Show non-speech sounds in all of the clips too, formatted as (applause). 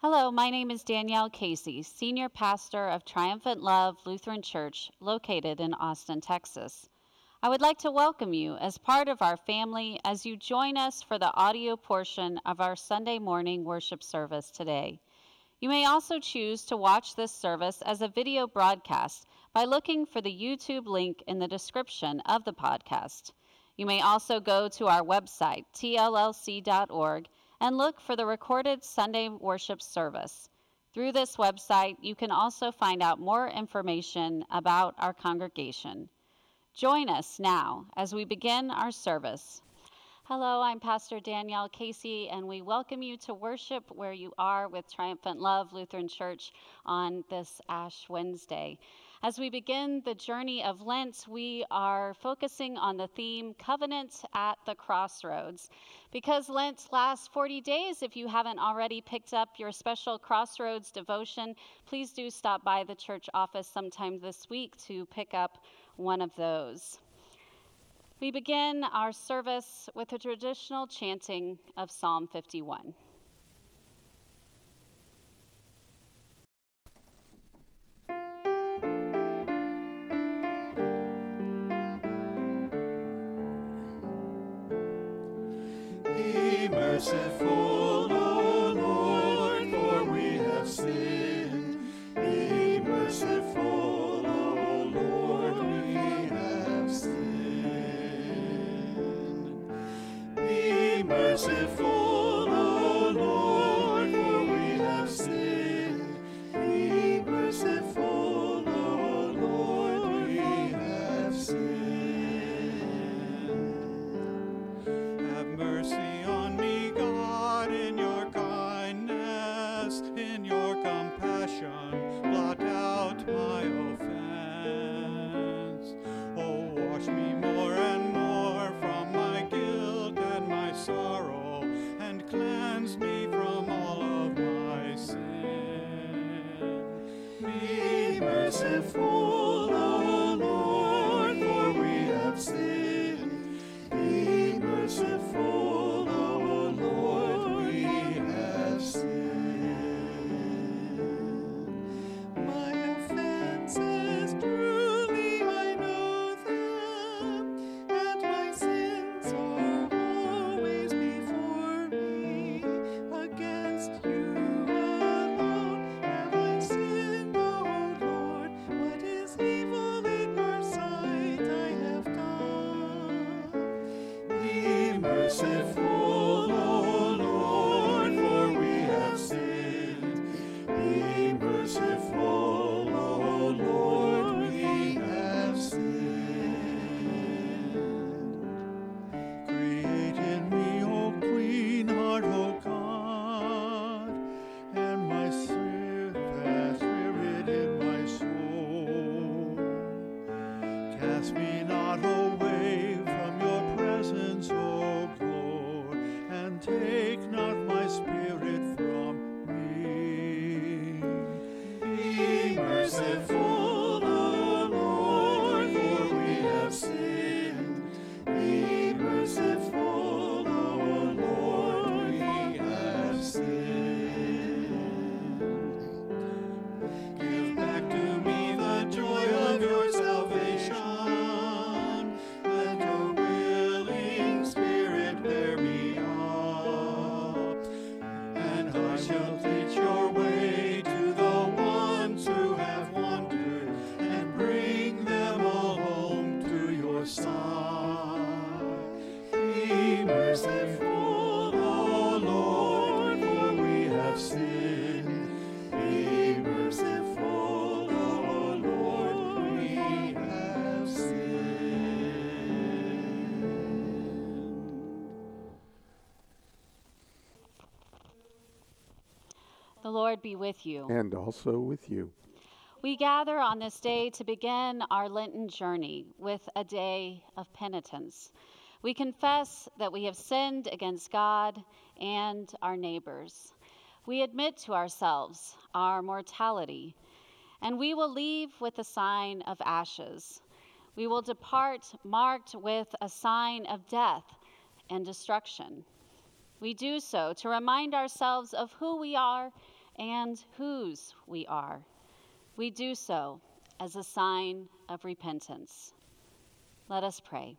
Hello, my name is Danielle Casey, Senior Pastor of Triumphant Love Lutheran Church, located in Austin, Texas. I would like to welcome you as part of our family as you join us for the audio portion of our Sunday morning worship service today. You may also choose to watch this service as a video broadcast by looking for the YouTube link in the description of the podcast. You may also go to our website, tllc.org, and look for the recorded Sunday worship service. Through this website, you can also find out more information about our congregation. Join us now as we begin our service. Hello, I'm Pastor Danielle Casey, and we welcome you to worship where you are with Triumphant Love Lutheran Church on this Ash Wednesday. As we begin the journey of Lent, we are focusing on the theme Covenant at the Crossroads. Because Lent lasts 40 days, if you haven't already picked up your special Crossroads devotion, please do stop by the church office sometime this week to pick up one of those. We begin our service with a traditional chanting of Psalm 51. Merciful, O Lord, for we have sinned. Be merciful, O Lord, we have sinned. Be merciful, Lord be with you. and also with you. We gather on this day to begin our Lenten journey with a day of penitence. We confess that we have sinned against God and our neighbors. We admit to ourselves our mortality, and we will leave with a sign of ashes. We will depart marked with a sign of death and destruction. We do so to remind ourselves of who we are and whose we are. We do so as a sign of repentance. Let us pray.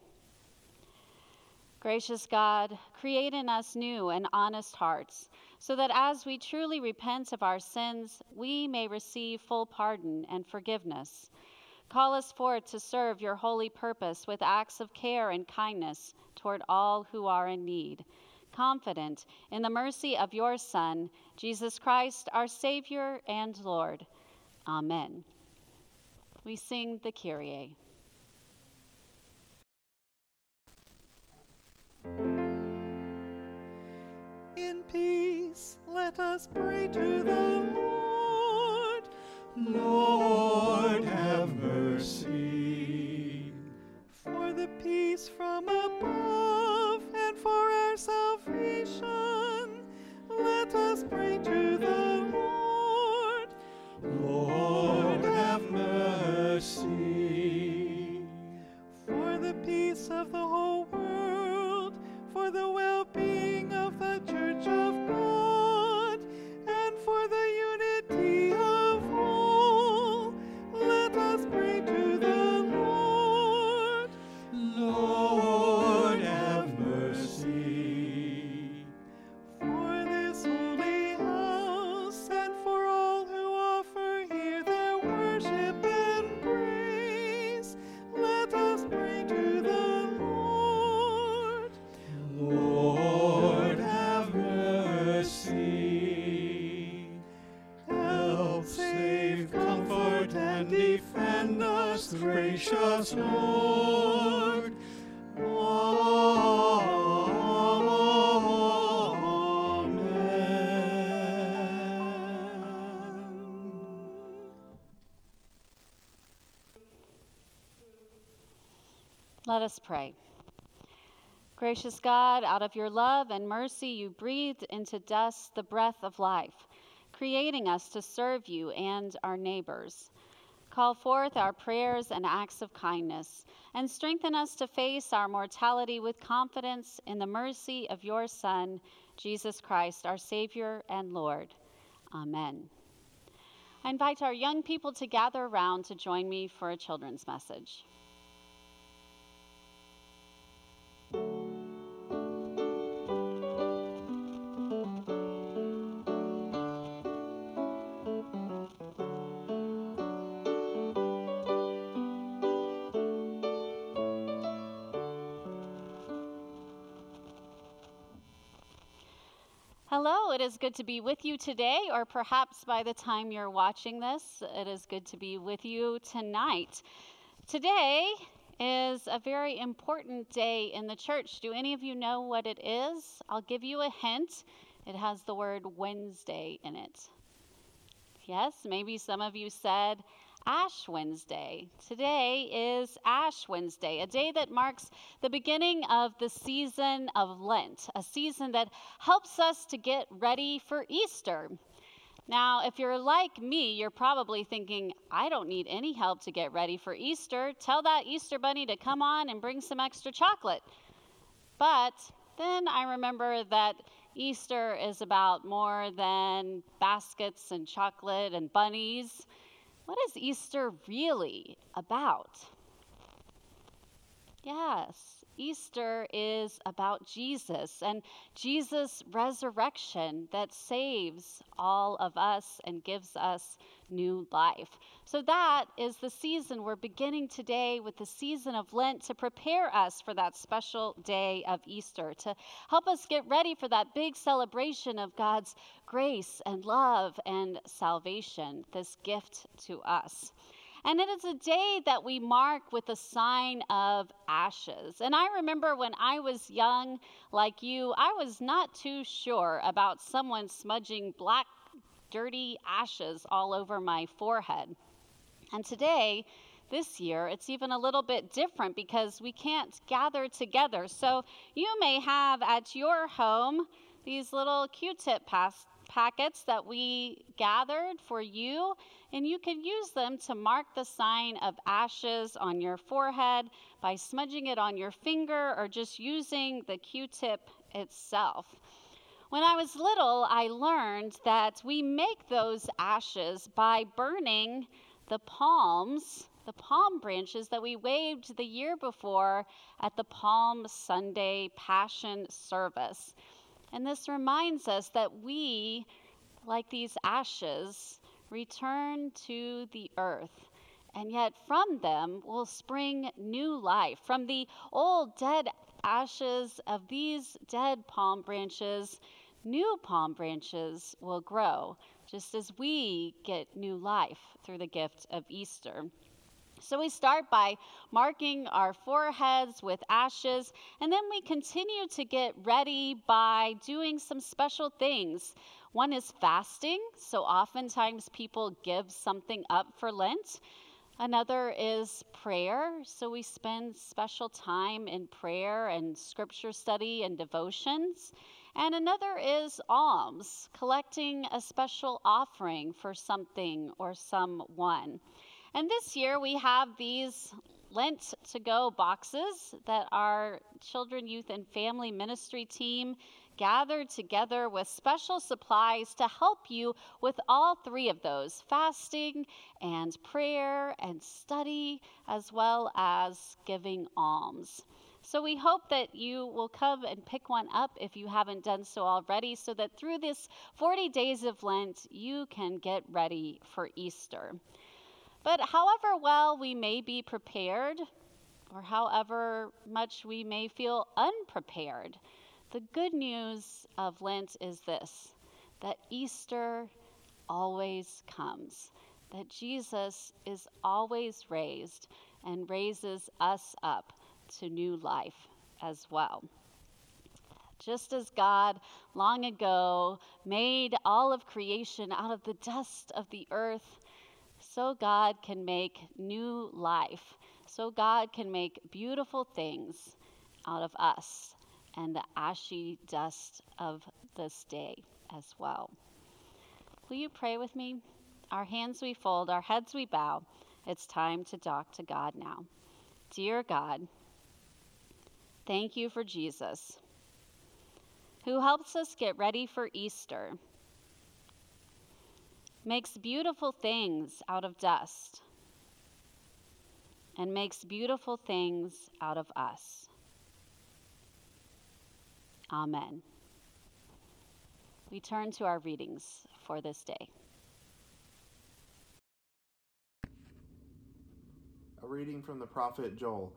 Gracious God, create in us new and honest hearts, so that as we truly repent of our sins, we may receive full pardon and forgiveness. Call us forth to serve your holy purpose with acts of care and kindness toward all who are in need, confident in the mercy of your Son, Jesus Christ, our Savior and Lord. Amen. We sing the Kyrie. In peace, let us pray to the Lord. Lord, have mercy. For the peace from above and for our salvation, of the whole world, for the well us pray. Gracious God, out of your love and mercy, you breathed into dust the breath of life, creating us to serve you and our neighbors. Call forth our prayers and acts of kindness, and strengthen us to face our mortality with confidence in the mercy of your Son, Jesus Christ, our Savior and Lord. Amen. I invite our young people to gather around to join me for a children's message. It is good to be with you today, or perhaps by the time you're watching this, it is good to be with you tonight. Today is a very important day in the church. Do any of you know what it is? I'll give you a hint. It has the word Wednesday in it. Yes, maybe some of you said Ash Wednesday. Today is Ash Wednesday, a day that marks the beginning of the season of Lent, a season that helps us to get ready for Easter. Now, if you're like me, you're probably thinking, I don't need any help to get ready for Easter. Tell that Easter bunny to come on and bring some extra chocolate. But then I remember that Easter is about more than baskets and chocolate and bunnies. What is Easter really about? Yes, Easter is about Jesus and Jesus' resurrection that saves all of us and gives us new life. So, that is the season we're beginning today with the season of Lent to prepare us for that special day of Easter, to help us get ready for that big celebration of God's grace and love and salvation, this gift to us. And it is a day that we mark with a sign of ashes. And I remember when I was young, like you, I was not too sure about someone smudging black, dirty ashes all over my forehead. And today, this year, it's even a little bit different because we can't gather together. So you may have at your home these little Q tip pass- packets that we gathered for you, and you can use them to mark the sign of ashes on your forehead by smudging it on your finger or just using the Q tip itself. When I was little, I learned that we make those ashes by burning the palms, the palm branches that we waved the year before at the Palm Sunday Passion service. And this reminds us that we, like these ashes, return to the earth. And yet, from them will spring new life. From the old dead ashes of these dead palm branches, new palm branches will grow, just as we get new life through the gift of Easter. So we start by marking our foreheads with ashes, and then we continue to get ready by doing some special things. One is fasting, so oftentimes people give something up for Lent. Another is prayer, so we spend special time in prayer and scripture study and devotions. And another is alms, collecting a special offering for something or someone. And this year we have these Lent to go boxes that our children, youth, and family ministry team gathered together with special supplies to help you with all three of those fasting and prayer and study, as well as giving alms. So we hope that you will come and pick one up if you haven't done so already, so that through this 40 days of Lent, you can get ready for Easter. But however well we may be prepared, or however much we may feel unprepared, the good news of Lent is this that Easter always comes, that Jesus is always raised and raises us up to new life as well. Just as God long ago made all of creation out of the dust of the earth, so God can make new life. So God can make beautiful things out of us and the ashy dust of this day as well. Will you pray with me? Our hands we fold, our heads we bow. It's time to talk to God now. Dear God, Thank you for Jesus, who helps us get ready for Easter, makes beautiful things out of dust, and makes beautiful things out of us. Amen. We turn to our readings for this day. A reading from the prophet Joel.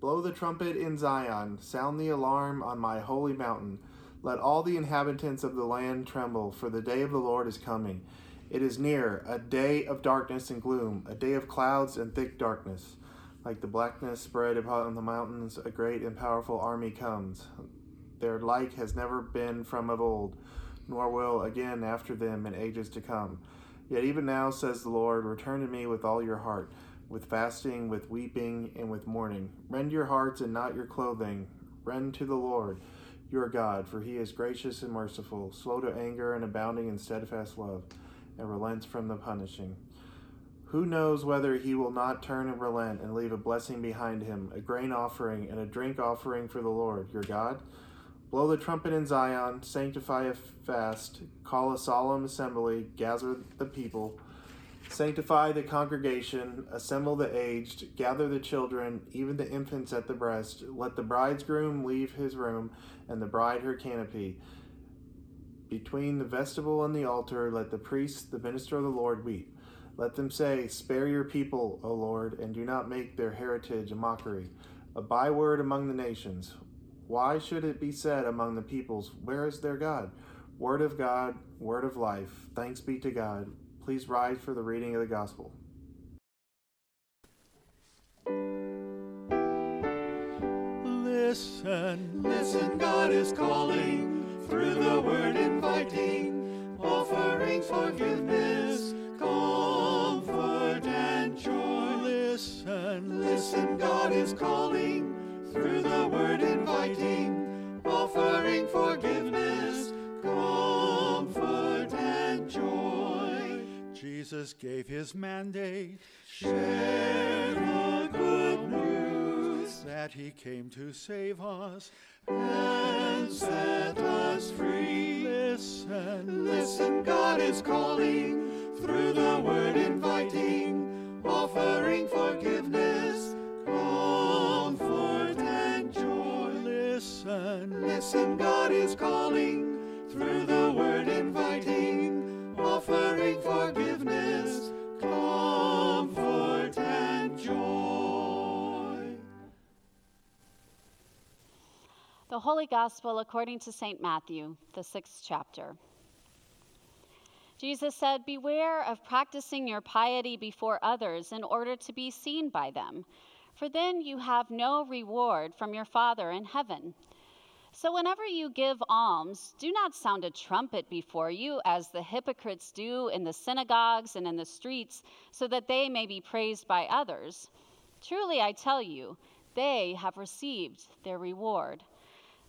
Blow the trumpet in Zion, sound the alarm on my holy mountain. Let all the inhabitants of the land tremble, for the day of the Lord is coming. It is near, a day of darkness and gloom, a day of clouds and thick darkness. Like the blackness spread upon the mountains, a great and powerful army comes. Their like has never been from of old, nor will again after them in ages to come. Yet even now, says the Lord, return to me with all your heart with fasting, with weeping, and with mourning. Rend your hearts and not your clothing. Rend to the Lord your God, for he is gracious and merciful, slow to anger and abounding in steadfast love, and relents from the punishing. Who knows whether he will not turn and relent and leave a blessing behind him, a grain offering and a drink offering for the Lord your God? Blow the trumpet in Zion, sanctify a fast, call a solemn assembly, gather the people Sanctify the congregation, assemble the aged, gather the children, even the infants at the breast. Let the bridegroom leave his room, and the bride her canopy. Between the vestibule and the altar, let the priest, the minister of the Lord, weep. Let them say, Spare your people, O Lord, and do not make their heritage a mockery, a byword among the nations. Why should it be said among the peoples, Where is their God? Word of God, word of life. Thanks be to God. Please rise for the reading of the gospel. Listen, listen, God is calling through the word inviting, offering forgiveness, comfort, and joy. Listen, listen, God is calling through the word inviting, offering forgiveness, comfort, and joy. Jesus gave his mandate. Share the good news. That he came to save us and set us free. Listen, listen, God is calling through the word inviting, offering forgiveness, comfort, and joy. Listen, listen, God is calling through the word inviting, offering forgiveness, The Holy Gospel according to St. Matthew, the sixth chapter. Jesus said, Beware of practicing your piety before others in order to be seen by them, for then you have no reward from your Father in heaven. So, whenever you give alms, do not sound a trumpet before you, as the hypocrites do in the synagogues and in the streets, so that they may be praised by others. Truly, I tell you, they have received their reward.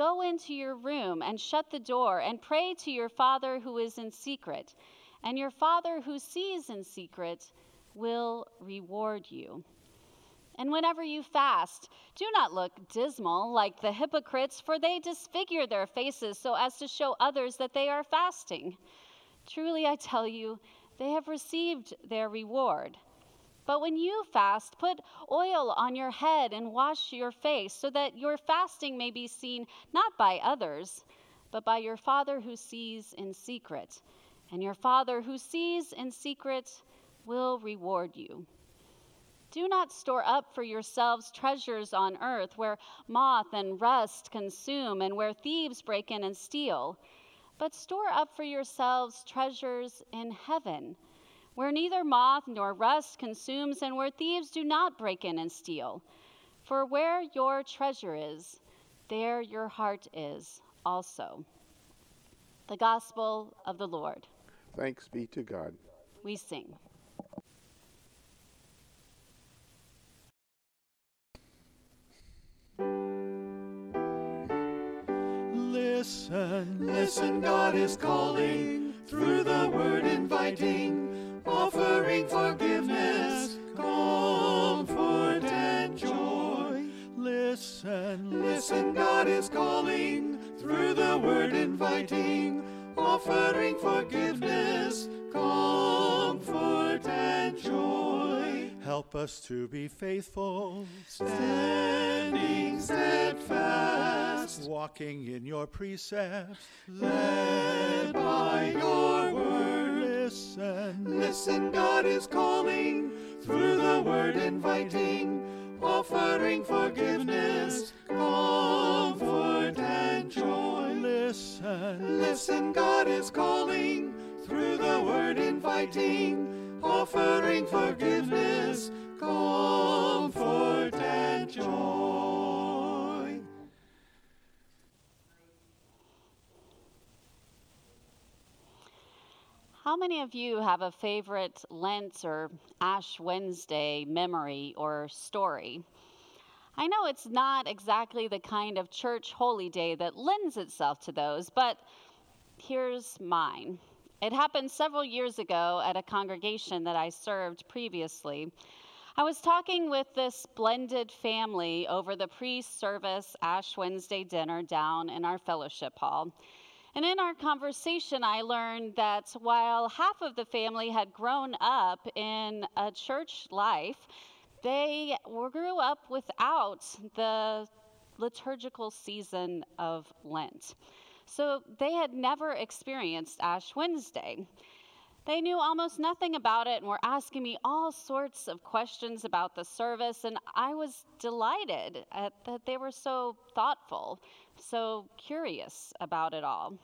go into your room and shut the door and pray to your Father who is in secret and your Father who sees in secret will reward you. And whenever you fast, do not look dismal like the hypocrites, for they disfigure their faces so as to show others that they are fasting. Truly, I tell you, they have received their reward. But when you fast, put oil on your head and wash your face, so that your fasting may be seen not by others, but by your Father who sees in secret and your Father who sees in secret will reward you. Do not store up for yourselves treasures on earth where moth and rust consume and where thieves break in and steal, but store up for yourselves treasures in heaven where neither moth nor rust consumes and where thieves do not break in and steal. For where your treasure is, there your heart is also. The Gospel of the Lord. Thanks be to God. We sing. Listen, listen, God is calling through the word inviting, offering forgiveness, comfort, and joy. Listen, listen, God is calling through the word inviting offering forgiveness, comfort, and joy. Help us to be faithful, standing steadfast, walking in your precepts, led by your word. Listen, listen, God is calling through the word inviting, offering forgiveness, comfort, and joy listen. Listen, God is calling through the word inviting, offering forgiveness, comfort, and joy. How many of you have a favorite Lent or Ash Wednesday memory or story? I know it's not exactly the kind of church holy day that lends itself to those, but here's mine. It happened several years ago at a congregation that I served previously. I was talking with this blended family over the pre service Ash Wednesday dinner down in our fellowship hall. And in our conversation, I learned that while half of the family had grown up in a church life, they grew up without the liturgical season of Lent. So they had never experienced Ash Wednesday. They knew almost nothing about it and were asking me all sorts of questions about the service, and I was delighted that they were so thoughtful, so curious about it all.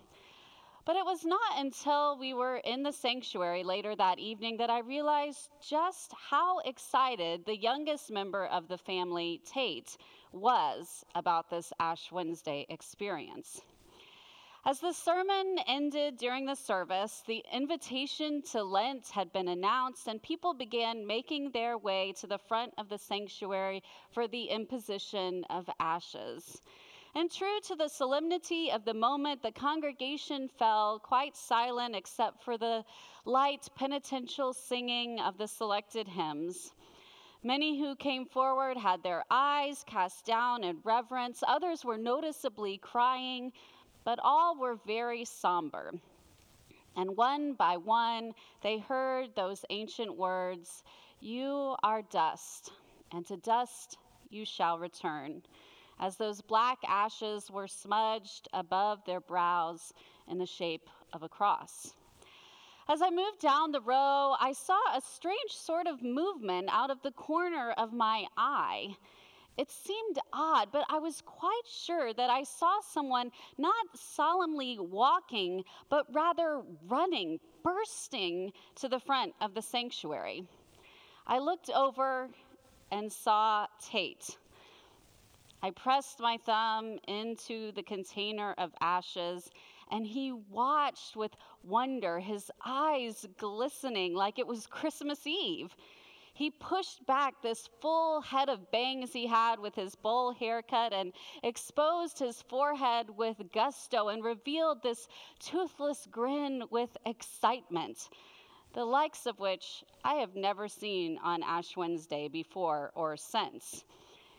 But it was not until we were in the sanctuary later that evening that I realized just how excited the youngest member of the family, Tate, was about this Ash Wednesday experience. As the sermon ended during the service, the invitation to Lent had been announced, and people began making their way to the front of the sanctuary for the imposition of ashes. And true to the solemnity of the moment, the congregation fell quite silent except for the light penitential singing of the selected hymns. Many who came forward had their eyes cast down in reverence. Others were noticeably crying, but all were very somber. And one by one, they heard those ancient words You are dust, and to dust you shall return as those black ashes were smudged above their brows in the shape of a cross. As I moved down the row, I saw a strange sort of movement out of the corner of my eye. It seemed odd, but I was quite sure that I saw someone not solemnly walking, but rather running, bursting to the front of the sanctuary. I looked over and saw Tate I pressed my thumb into the container of ashes, and he watched with wonder, his eyes glistening like it was Christmas Eve. He pushed back this full head of bangs he had with his bowl haircut and exposed his forehead with gusto and revealed this toothless grin with excitement, the likes of which I have never seen on Ash Wednesday before or since.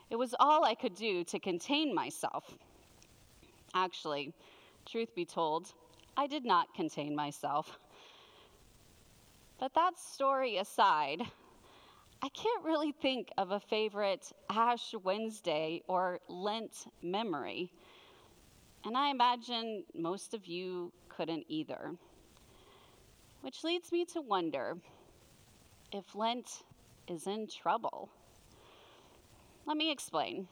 It was all I could do to contain myself. Actually, truth be told, I did not contain myself. But that story aside, I can't really think of a favorite Ash Wednesday or Lent memory. And I imagine most of you couldn't either. Which leads me to wonder if Lent is in trouble. Let me explain.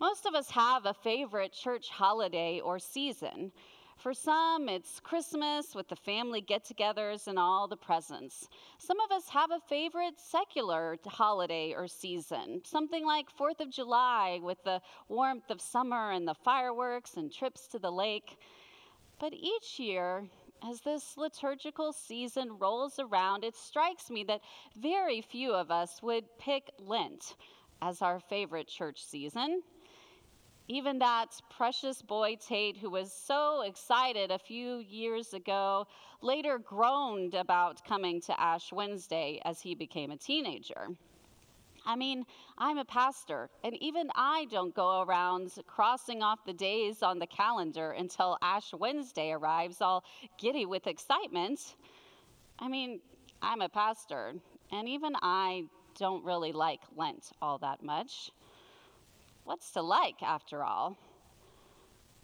Most of us have a favorite church holiday or season. For some, it's Christmas with the family get togethers and all the presents. Some of us have a favorite secular holiday or season, something like 4th of July with the warmth of summer and the fireworks and trips to the lake. But each year, as this liturgical season rolls around, it strikes me that very few of us would pick Lent as our favorite church season. Even that precious boy Tate, who was so excited a few years ago, later groaned about coming to Ash Wednesday as he became a teenager. I mean, I'm a pastor, and even I don't go around crossing off the days on the calendar until Ash Wednesday arrives, all giddy with excitement. I mean, I'm a pastor, and even I don't really like Lent all that much. What's to like, after all?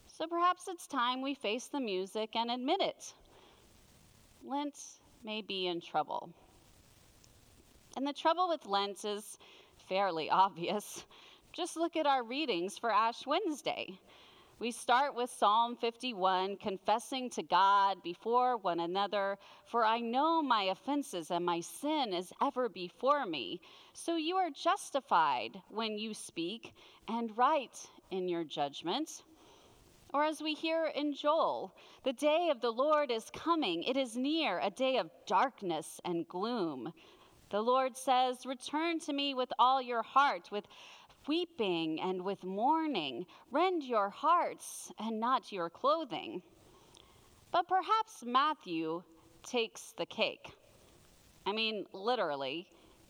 So perhaps it's time we face the music and admit it. Lent may be in trouble. And the trouble with Lent is fairly (laughs) obvious. Just look at our readings for Ash Wednesday. We start with Psalm 51, confessing to God before one another, For I know my offenses, and my sin is ever before me. So you are justified when you speak, and right in your judgment. Or as we hear in Joel, the day of the Lord is coming, it is near, a day of darkness and gloom. The Lord says, Return to me with all your heart, with weeping and with mourning. Rend your hearts and not your clothing. But perhaps Matthew takes the cake. I mean, literally.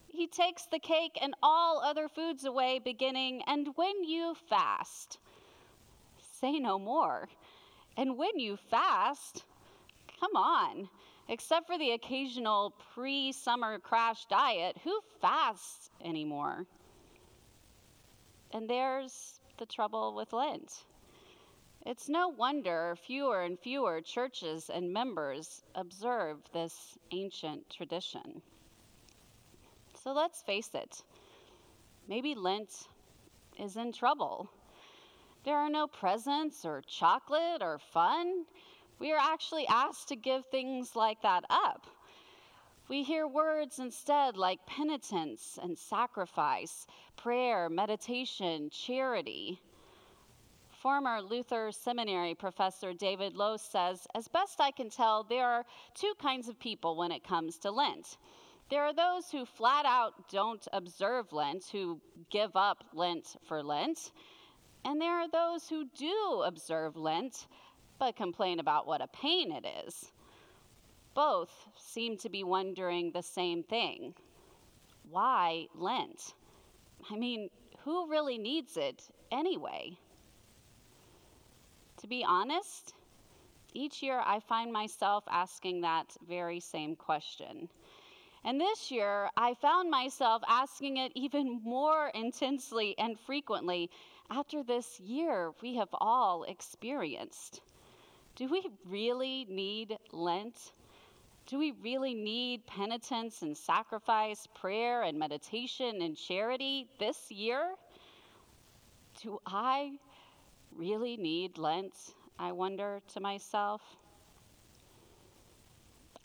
He takes the cake and all other foods away, beginning, and when you fast, say no more. And when you fast, come on. Except for the occasional pre summer crash diet, who fasts anymore? And there's the trouble with Lent. It's no wonder fewer and fewer churches and members observe this ancient tradition. So let's face it, maybe Lent is in trouble. There are no presents or chocolate or fun. we are actually asked to give things like that up. We hear words instead like penitence and sacrifice, prayer, meditation, charity. Former Luther Seminary professor David Lose says, as best I can tell, there are two kinds of people when it comes to Lent. There are those who flat out don't observe Lent, who give up Lent for Lent. And there are those who do observe Lent, but complain about what a pain it is. Both seem to be wondering the same thing why Lent? I mean, who really needs it anyway? To be honest, each year I find myself asking that very same question. And this year, I found myself asking it even more intensely and frequently after this year we have all experienced. Do we really need Lent? Do we really need penitence and sacrifice, prayer and meditation and charity this year? Do I really need Lent? I wonder to myself.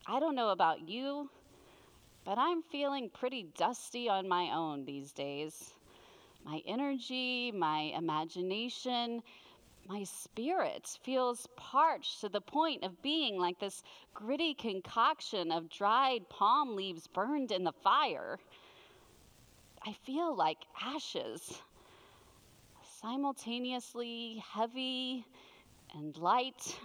I don't know about you, but I'm feeling pretty dusty on my own these days. My energy, my imagination, my spirit feels parched to the point of being like this gritty concoction of dried palm leaves burned in the fire. I feel like ashes simultaneously heavy and light,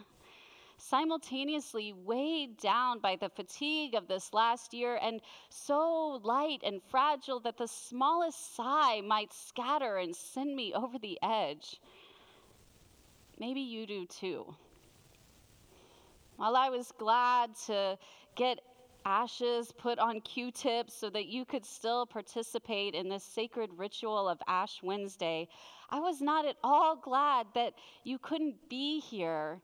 simultaneously weighed down by the fatigue of this last year, and so light and fragile that the smallest sigh might scatter and send me over the edge. Maybe you do too. While I was glad to get ashes put on Q tips so that you could still participate in this sacred ritual of Ash Wednesday, I was not at all glad that you couldn't be here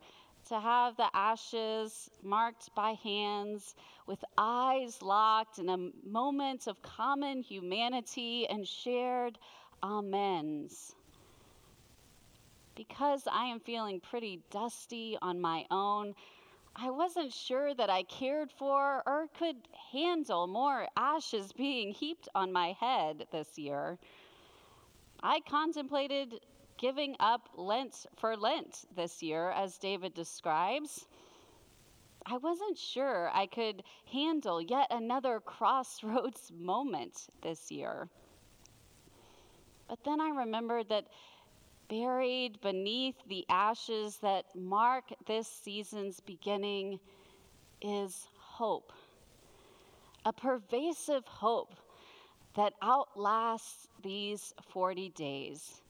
to have the ashes marked by hands with eyes locked in a moment of common humanity and shared amens. Because I am feeling pretty dusty on my own, I wasn't sure that I cared for or could handle more ashes being heaped on my head this year. I contemplated giving up Lent for Lent this year, as David describes. I wasn't sure I could handle yet another crossroads moment this year. But then I remembered that buried beneath the ashes that mark this season's beginning is hope. A pervasive hope that outlasts these 40 days.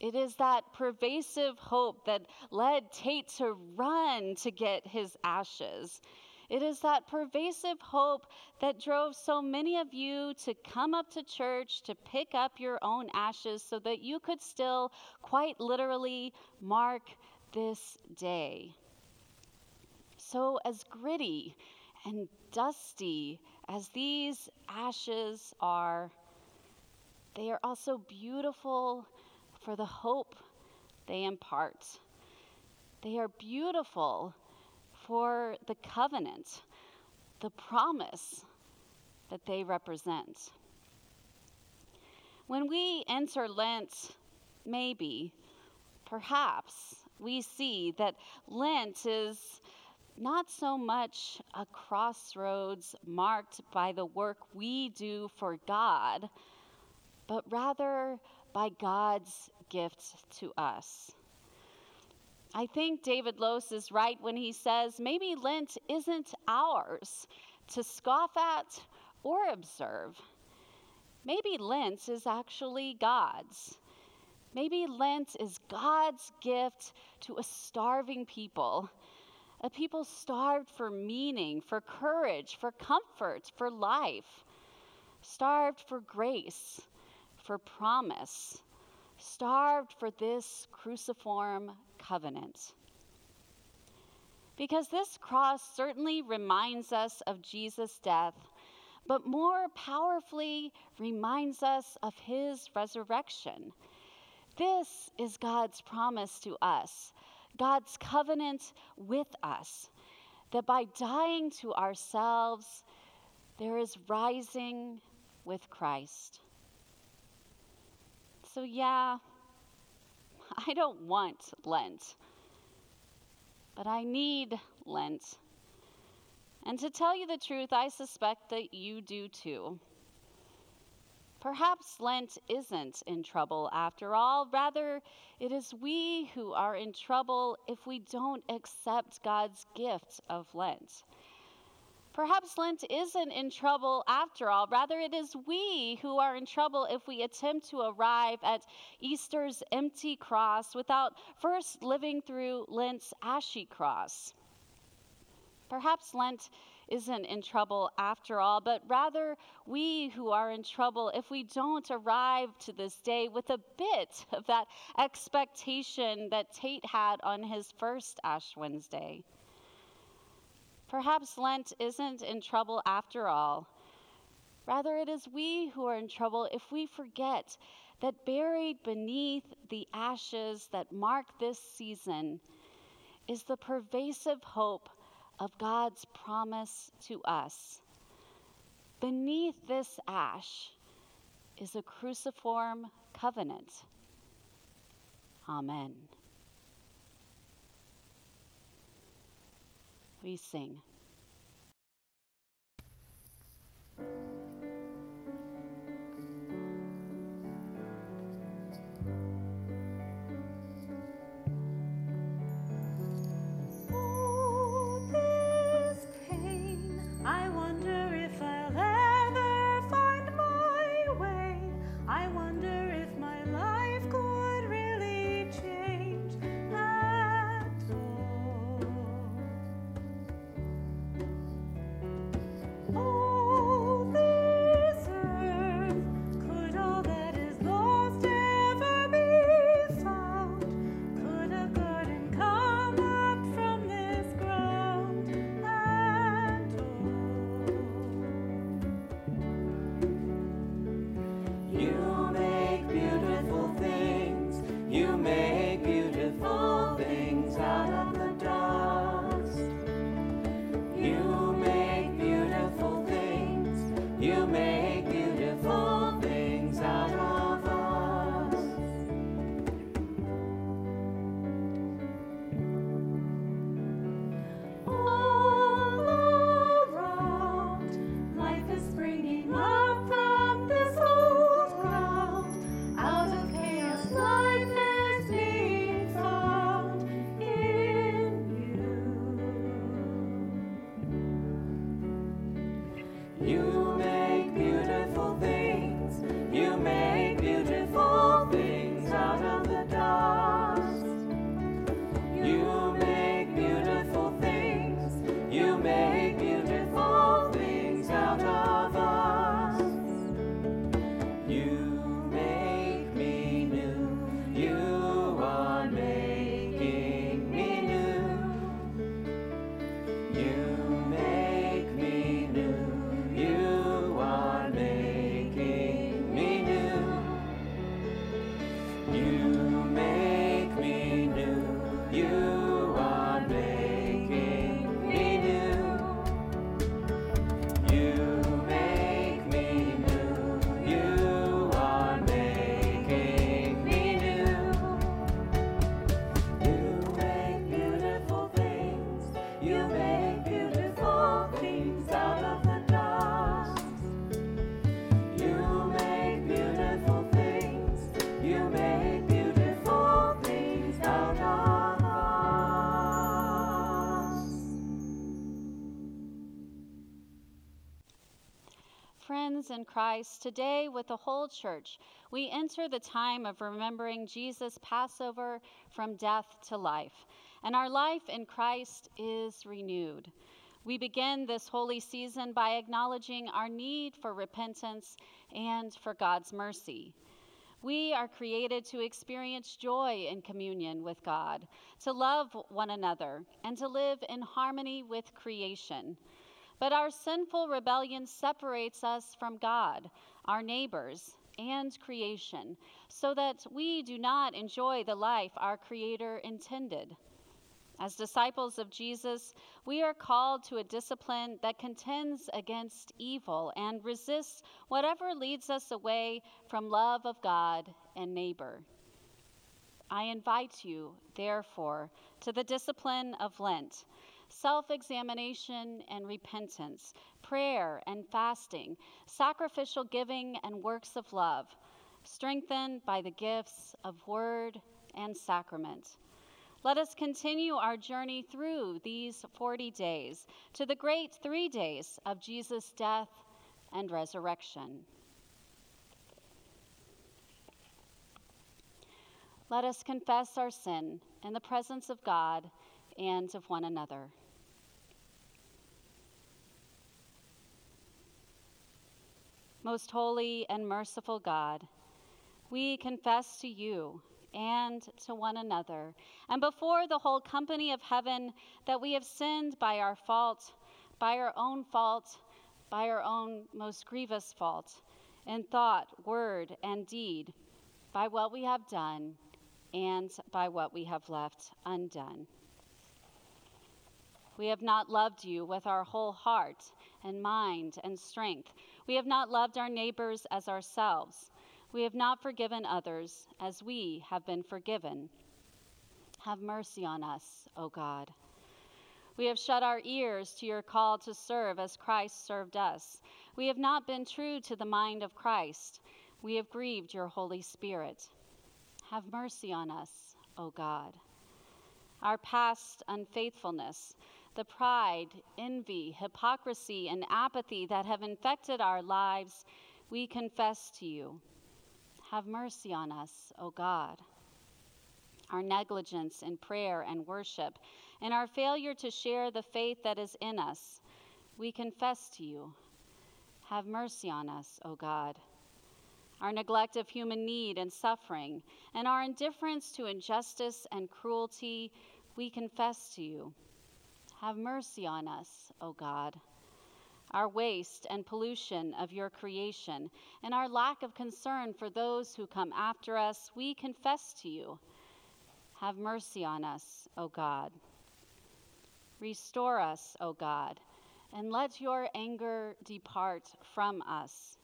It is that pervasive hope that led Tate to run to get his ashes. It is that pervasive hope that drove so many of you to come up to church to pick up your own ashes so that you could still, quite literally, mark this day. So, as gritty and dusty as these ashes are, they are also beautiful for the hope they impart. They are beautiful for the covenant, the promise that they represent. When we enter Lent, maybe, perhaps, we see that Lent is not so much a crossroads marked by the work we do for God, but rather by God's gift to us. I think David Lose is right when he says maybe Lent isn't ours to scoff at or observe. Maybe Lent is actually God's. Maybe Lent is God's gift to a starving people, a people starved for meaning, for courage, for comfort, for life, starved for grace, for promise, starved for this cruciform covenant. Because this cross certainly reminds us of Jesus' death, but more powerfully reminds us of his resurrection. This is God's promise to us God's covenant with us, that by dying to ourselves, there is rising with Christ. So, yeah, I don't want Lent, but I need Lent. And to tell you the truth, I suspect that you do too. Perhaps Lent isn't in trouble after all. Rather, it is we who are in trouble if we don't accept God's gift of Lent. Perhaps Lent isn't in trouble after all. Rather, it is we who are in trouble if we attempt to arrive at Easter's empty cross without first living through Lent's ashy cross. Perhaps Lent isn't in trouble after all, but rather we who are in trouble if we don't arrive to this day with a bit of that expectation that Tate had on his first Ash Wednesday. Perhaps Lent isn't in trouble after all. Rather, it is we who are in trouble if we forget that buried beneath the ashes that mark this season is the pervasive hope of God's promise to us. Beneath this ash is a cruciform covenant. Amen. We sing. Christ, today with the whole church, we enter the time of remembering Jesus' Passover from death to life, and our life in Christ is renewed. We begin this holy season by acknowledging our need for repentance and for God's mercy. We are created to experience joy in communion with God, to love one another, and to live in harmony with creation. But our sinful rebellion separates us from God, our neighbors, and creation, so that we do not enjoy the life our Creator intended. As disciples of Jesus, we are called to a discipline that contends against evil and resists whatever leads us away from love of God and neighbor. I invite you, therefore, to the discipline of Lent self examination and repentance, prayer and fasting, sacrificial giving and works of love, strengthened by the gifts of word and sacrament. Let us continue our journey through these 40 days to the great three days of Jesus' death and resurrection. Let us confess our sin in the presence of God and of one another. Most holy and merciful God, we confess to you and to one another, and before the whole company of heaven, that we have sinned by our fault, by our own fault, by our own most grievous fault, in thought, word, and deed, by what we have done, and by what we have left undone. We have not loved you with our whole heart and mind and strength. We have not loved our neighbors as ourselves. We have not forgiven others as we have been forgiven. Have mercy on us, O God. We have shut our ears to your call to serve as Christ served us. We have not been true to the mind of Christ. We have grieved your Holy Spirit. Have mercy on us, O God. Our past unfaithfulness, the pride, envy, hypocrisy, and apathy that have infected our lives, we confess to you. Have mercy on us, O God. Our negligence in prayer and worship, and our failure to share the faith that is in us, we confess to you. Have mercy on us, O God. Our neglect of human need and suffering, and our indifference to injustice and cruelty, we confess to you. Have mercy on us, O God our waste and pollution of your creation, and our lack of concern for those who come after us, we confess to you. Have mercy on us, O God. Restore us, O God, and let your anger depart from us.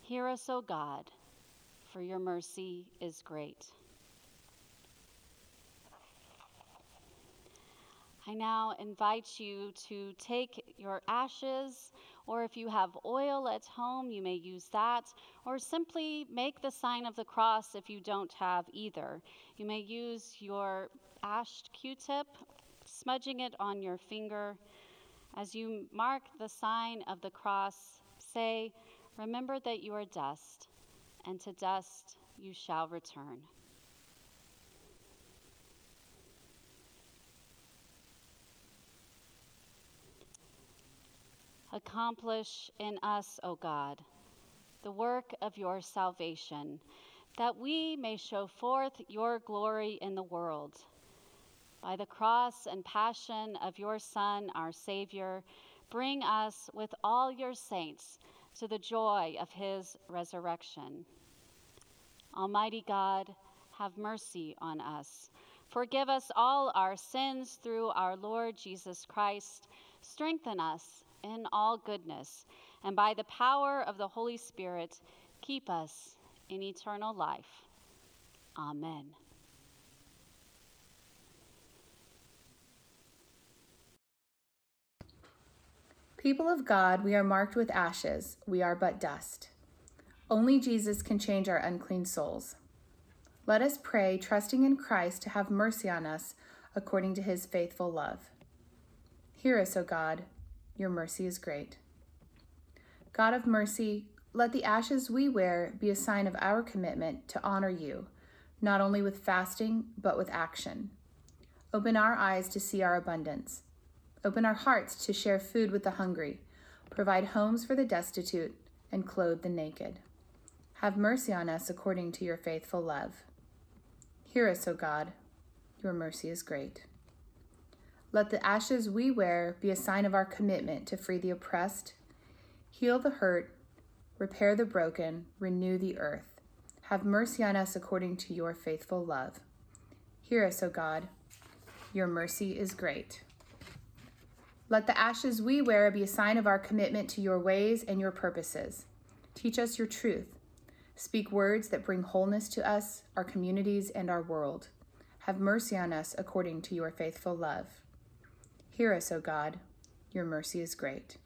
Hear us, O God, for your mercy is great. I now invite you to take your ashes, or if you have oil at home, you may use that, or simply make the sign of the cross if you don't have either. You may use your ashed q tip, smudging it on your finger. As you mark the sign of the cross, say, Remember that you are dust, and to dust you shall return. Accomplish in us, O God, the work of your salvation, that we may show forth your glory in the world. By the cross and passion of your Son, our Savior, bring us with all your saints to the joy of his resurrection. Almighty God, have mercy on us. Forgive us all our sins through our Lord Jesus Christ. Strengthen us in all goodness, and by the power of the Holy Spirit, keep us in eternal life. Amen. People of God, we are marked with ashes, we are but dust. Only Jesus can change our unclean souls. Let us pray, trusting in Christ to have mercy on us according to his faithful love. Hear us, O God your mercy is great. God of mercy, let the ashes we wear be a sign of our commitment to honor you, not only with fasting, but with action. Open our eyes to see our abundance. Open our hearts to share food with the hungry, provide homes for the destitute, and clothe the naked. Have mercy on us according to your faithful love. Hear us, O God. Your mercy is great. Let the ashes we wear be a sign of our commitment to free the oppressed, heal the hurt, repair the broken, renew the earth. Have mercy on us according to your faithful love. Hear us, O God. Your mercy is great. Let the ashes we wear be a sign of our commitment to your ways and your purposes. Teach us your truth. Speak words that bring wholeness to us, our communities, and our world. Have mercy on us according to your faithful love. Hear us, O God. Your mercy is great.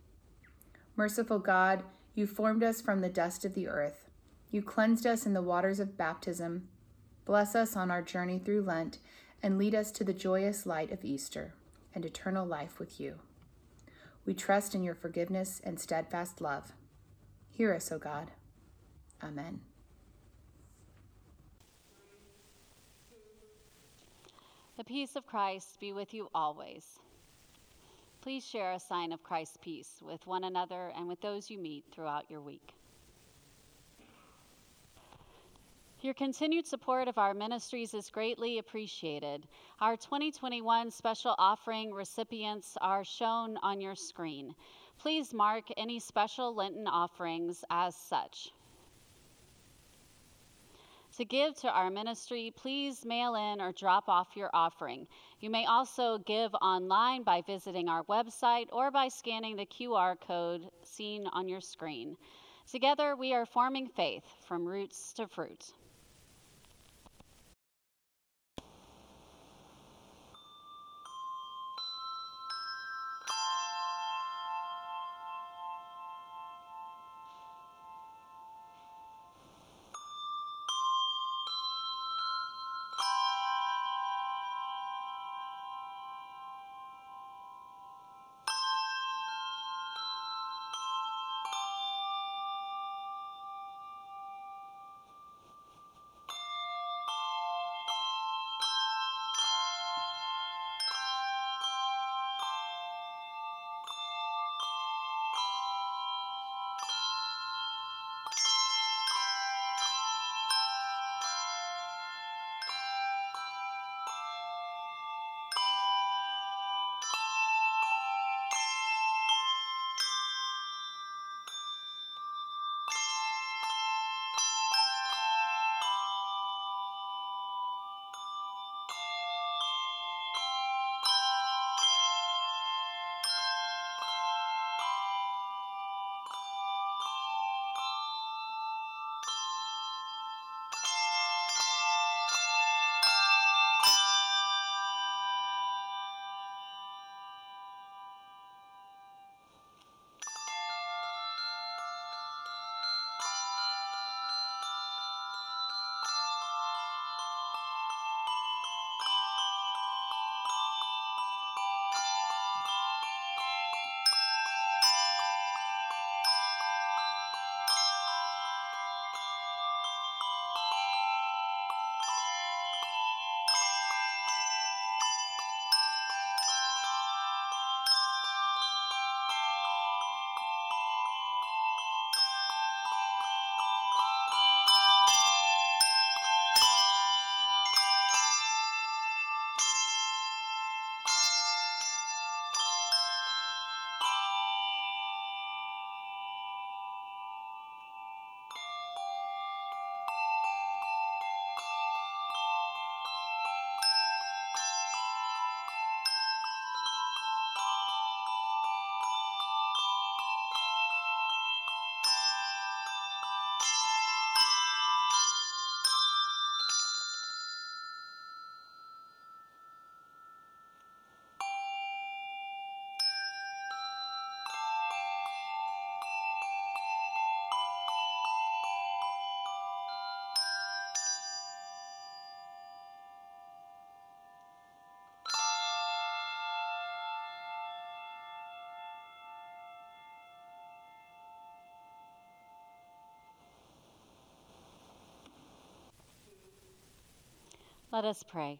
Merciful God, you formed us from the dust of the earth. You cleansed us in the waters of baptism. Bless us on our journey through Lent and lead us to the joyous light of Easter and eternal life with you. We trust in your forgiveness and steadfast love. Hear us, O God. Amen. The peace of Christ be with you always. Please share a sign of Christ's peace with one another and with those you meet throughout your week. Your continued support of our ministries is greatly appreciated. Our 2021 special offering recipients are shown on your screen. Please mark any special Lenten offerings as such. To give to our ministry, please mail in or drop off your offering. You may also give online by visiting our website or by scanning the QR code seen on your screen. Together, we are forming faith from roots to fruit. Let us pray.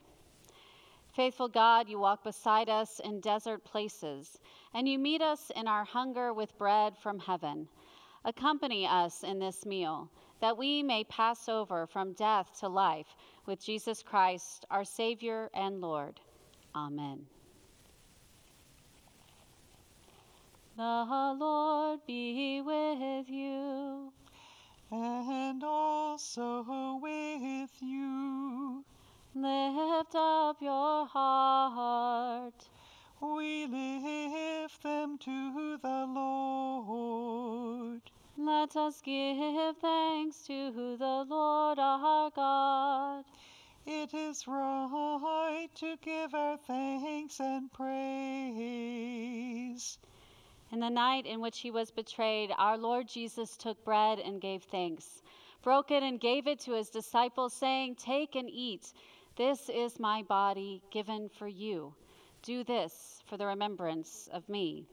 Faithful God, you walk beside us in desert places, and you meet us in our hunger with bread from heaven. Accompany us in this meal, that we may pass over from death to life with Jesus Christ, our Savior and Lord. Amen. The Lord be with you. And also with you. Lift up your heart. We lift them to the Lord. Let us give thanks to the Lord our God. It is right to give our thanks and praise. In the night in which he was betrayed, our Lord Jesus took bread and gave thanks, broke it and gave it to his disciples, saying, Take and eat. This is my body given for you. Do this for the remembrance of me.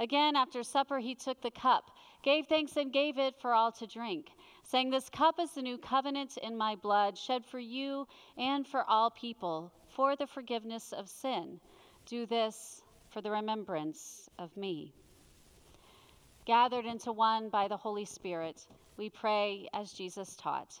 Again, after supper, he took the cup, gave thanks, and gave it for all to drink, saying, This cup is the new covenant in my blood, shed for you and for all people, for the forgiveness of sin. Do this for the remembrance of me. Gathered into one by the Holy Spirit, we pray as Jesus taught.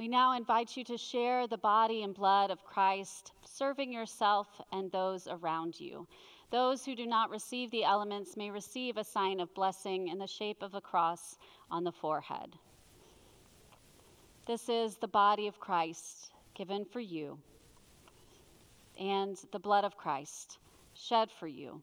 We now invite you to share the body and blood of Christ, serving yourself and those around you. Those who do not receive the elements may receive a sign of blessing in the shape of a cross on the forehead. This is the body of Christ given for you, and the blood of Christ shed for you.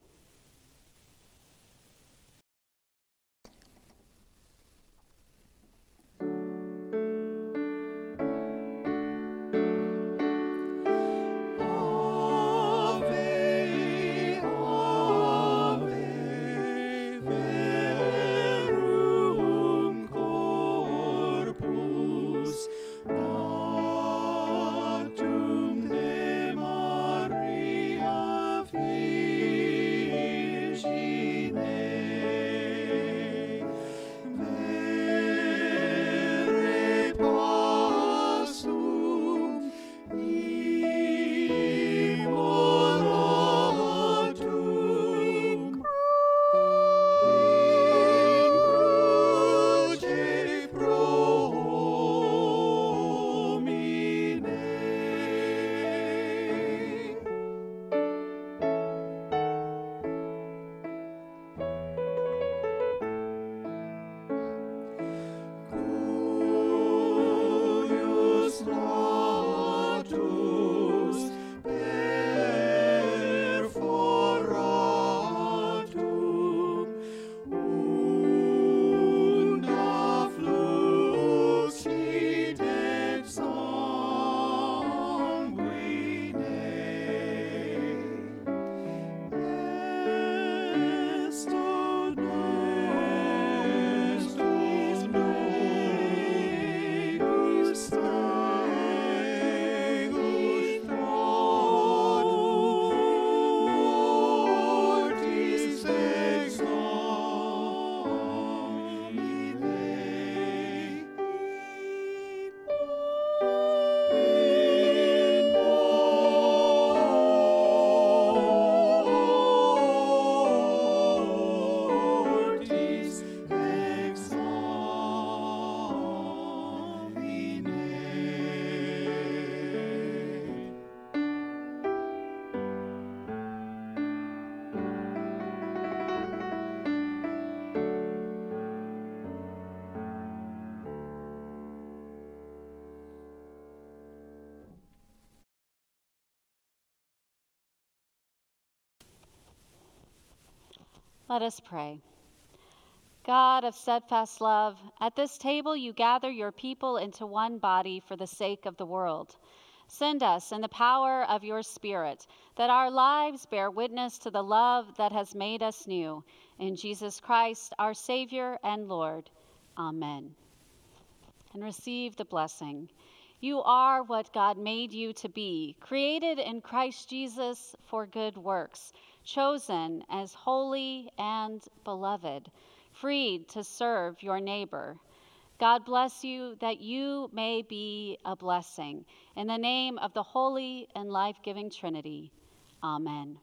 Let us pray. God of steadfast love, at this table you gather your people into one body for the sake of the world. Send us in the power of your Spirit, that our lives bear witness to the love that has made us new. In Jesus Christ, our Savior and Lord. Amen. And receive the blessing. You are what God made you to be, created in Christ Jesus for good works, chosen as holy and beloved, freed to serve your neighbor. God bless you that you may be a blessing. In the name of the Holy and Life Giving Trinity, Amen.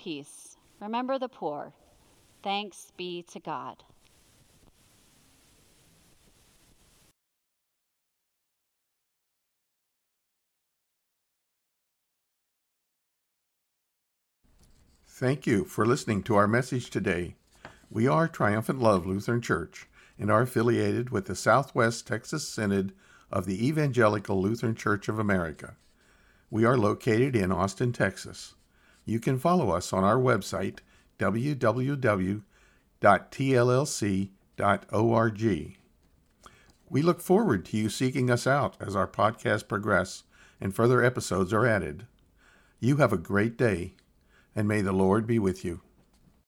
Peace. Remember the poor. Thanks be to God. Thank you for listening to our message today. We are Triumphant Love Lutheran Church and are affiliated with the Southwest Texas Synod of the Evangelical Lutheran Church of America. We are located in Austin, Texas. You can follow us on our website, www.tllc.org. We look forward to you seeking us out as our podcasts progress and further episodes are added. You have a great day, and may the Lord be with you.